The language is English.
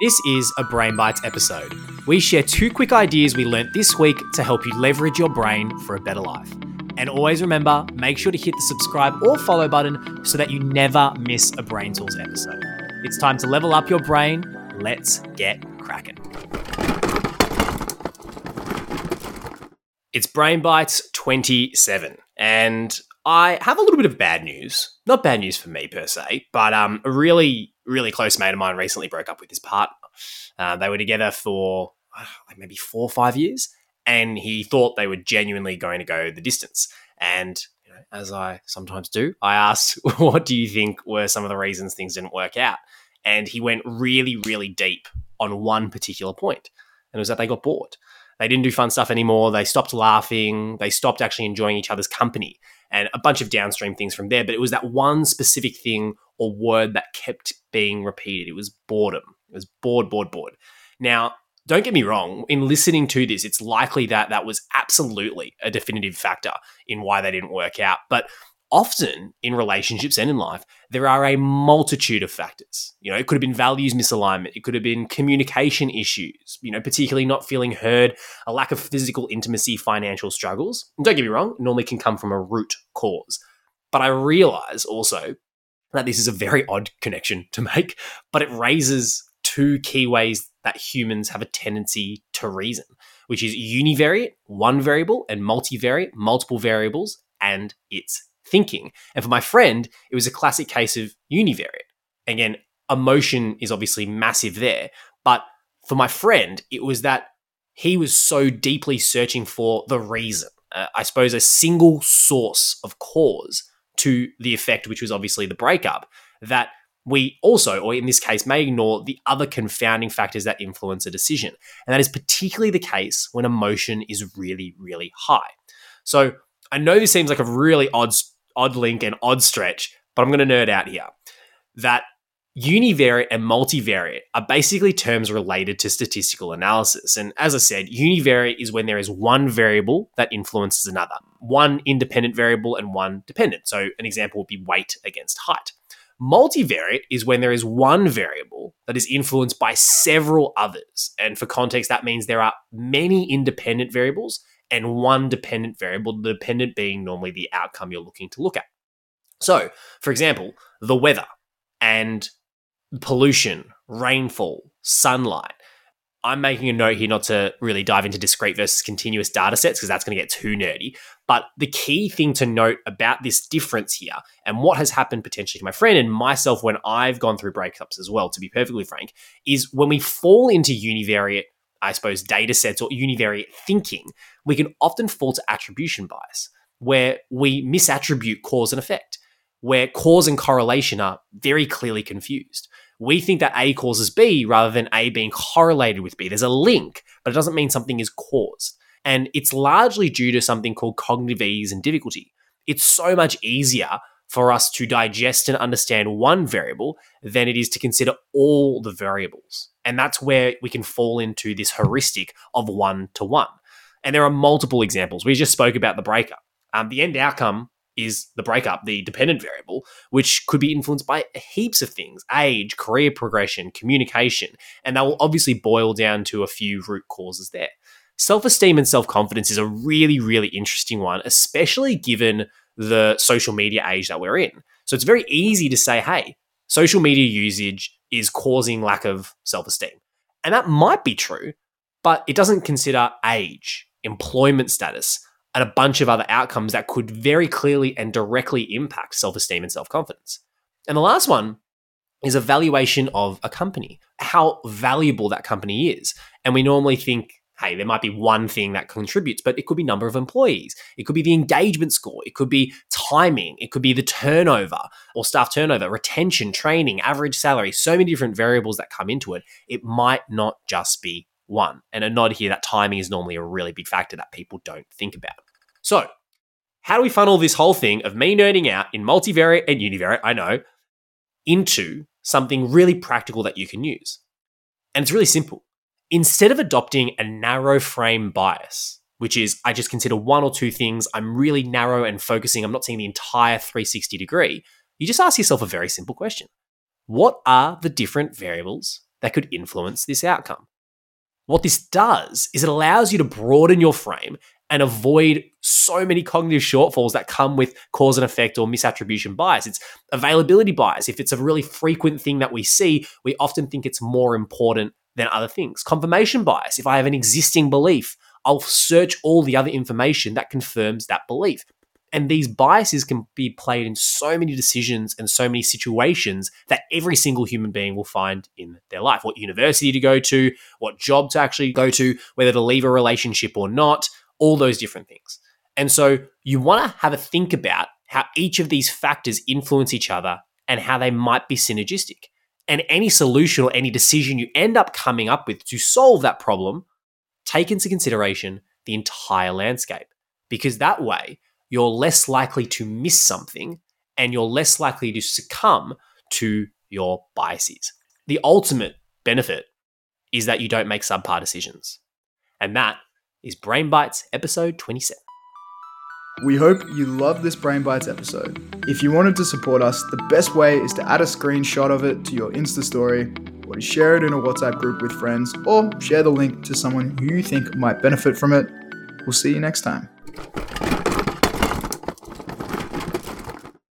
This is a Brain Bites episode. We share two quick ideas we learnt this week to help you leverage your brain for a better life. And always remember, make sure to hit the subscribe or follow button so that you never miss a Brain Tools episode. It's time to level up your brain. Let's get cracking. It's Brain Bites 27, and I have a little bit of bad news. Not bad news for me per se, but um, a really, really close mate of mine recently broke up with his partner. Uh, they were together for like maybe four or five years, and he thought they were genuinely going to go the distance. And you know, as I sometimes do, I asked, "What do you think were some of the reasons things didn't work out?" And he went really, really deep on one particular point, and it was that they got bored. They didn't do fun stuff anymore. They stopped laughing. They stopped actually enjoying each other's company and a bunch of downstream things from there. But it was that one specific thing or word that kept being repeated. It was boredom. It was bored, bored, bored. Now, don't get me wrong, in listening to this, it's likely that that was absolutely a definitive factor in why they didn't work out. But often in relationships and in life, there are a multitude of factors. You know, it could have been values misalignment, it could have been communication issues, you know, particularly not feeling heard, a lack of physical intimacy, financial struggles. And don't get me wrong, normally can come from a root cause. But I realize also that this is a very odd connection to make, but it raises two key ways that humans have a tendency to reason, which is univariate, one variable, and multivariate, multiple variables, and its thinking. And for my friend, it was a classic case of univariate. Again, emotion is obviously massive there, but for my friend, it was that he was so deeply searching for the reason. Uh, I suppose a single source of cause to the effect, which was obviously the breakup, that we also, or in this case, may ignore the other confounding factors that influence a decision. And that is particularly the case when emotion is really, really high. So I know this seems like a really odd odd link and odd stretch, but I'm going to nerd out here. That univariate and multivariate are basically terms related to statistical analysis. And as I said, univariate is when there is one variable that influences another, one independent variable and one dependent. So an example would be weight against height. Multivariate is when there is one variable that is influenced by several others. And for context, that means there are many independent variables and one dependent variable, the dependent being normally the outcome you're looking to look at. So, for example, the weather and pollution, rainfall, sunlight. I'm making a note here not to really dive into discrete versus continuous data sets because that's going to get too nerdy. But the key thing to note about this difference here and what has happened potentially to my friend and myself when I've gone through breakups as well, to be perfectly frank, is when we fall into univariate I suppose, data sets or univariate thinking, we can often fall to attribution bias, where we misattribute cause and effect, where cause and correlation are very clearly confused. We think that A causes B rather than A being correlated with B. There's a link, but it doesn't mean something is caused. And it's largely due to something called cognitive ease and difficulty. It's so much easier for us to digest and understand one variable than it is to consider all the variables. And that's where we can fall into this heuristic of one to one. And there are multiple examples. We just spoke about the breakup. Um, the end outcome is the breakup, the dependent variable, which could be influenced by heaps of things age, career progression, communication. And that will obviously boil down to a few root causes there. Self esteem and self confidence is a really, really interesting one, especially given the social media age that we're in. So it's very easy to say, hey, social media usage is causing lack of self esteem. And that might be true, but it doesn't consider age, employment status, and a bunch of other outcomes that could very clearly and directly impact self esteem and self confidence. And the last one is a valuation of a company, how valuable that company is. And we normally think hey, there might be one thing that contributes, but it could be number of employees. It could be the engagement score. It could be timing. It could be the turnover or staff turnover, retention, training, average salary, so many different variables that come into it. It might not just be one. And a nod here that timing is normally a really big factor that people don't think about. So, how do we funnel this whole thing of me nerding out in multivariate and univariate, I know, into something really practical that you can use? And it's really simple instead of adopting a narrow frame bias, which is I just consider one or two things, I'm really narrow and focusing, I'm not seeing the entire 360 degree, you just ask yourself a very simple question What are the different variables that could influence this outcome. What this does is it allows you to broaden your frame and avoid so many cognitive shortfalls that come with cause and effect or misattribution bias. It's availability bias. If it's a really frequent thing that we see, we often think it's more important than other things. Confirmation bias. If I have an existing belief, I'll search all the other information that confirms that belief. And these biases can be played in so many decisions and so many situations that every single human being will find in their life. What university to go to, what job to actually go to, whether to leave a relationship or not, all those different things. And so you want to have a think about how each of these factors influence each other and how they might be synergistic. And any solution or any decision you end up coming up with to solve that problem, take into consideration the entire landscape. Because that way, you're less likely to miss something and you're less likely to succumb to your biases. The ultimate benefit is that you don't make subpar decisions. And that is Brain Bites episode 27. We hope you loved this Brain Bites episode. If you wanted to support us, the best way is to add a screenshot of it to your Insta story, or to share it in a WhatsApp group with friends, or share the link to someone who you think might benefit from it. We'll see you next time.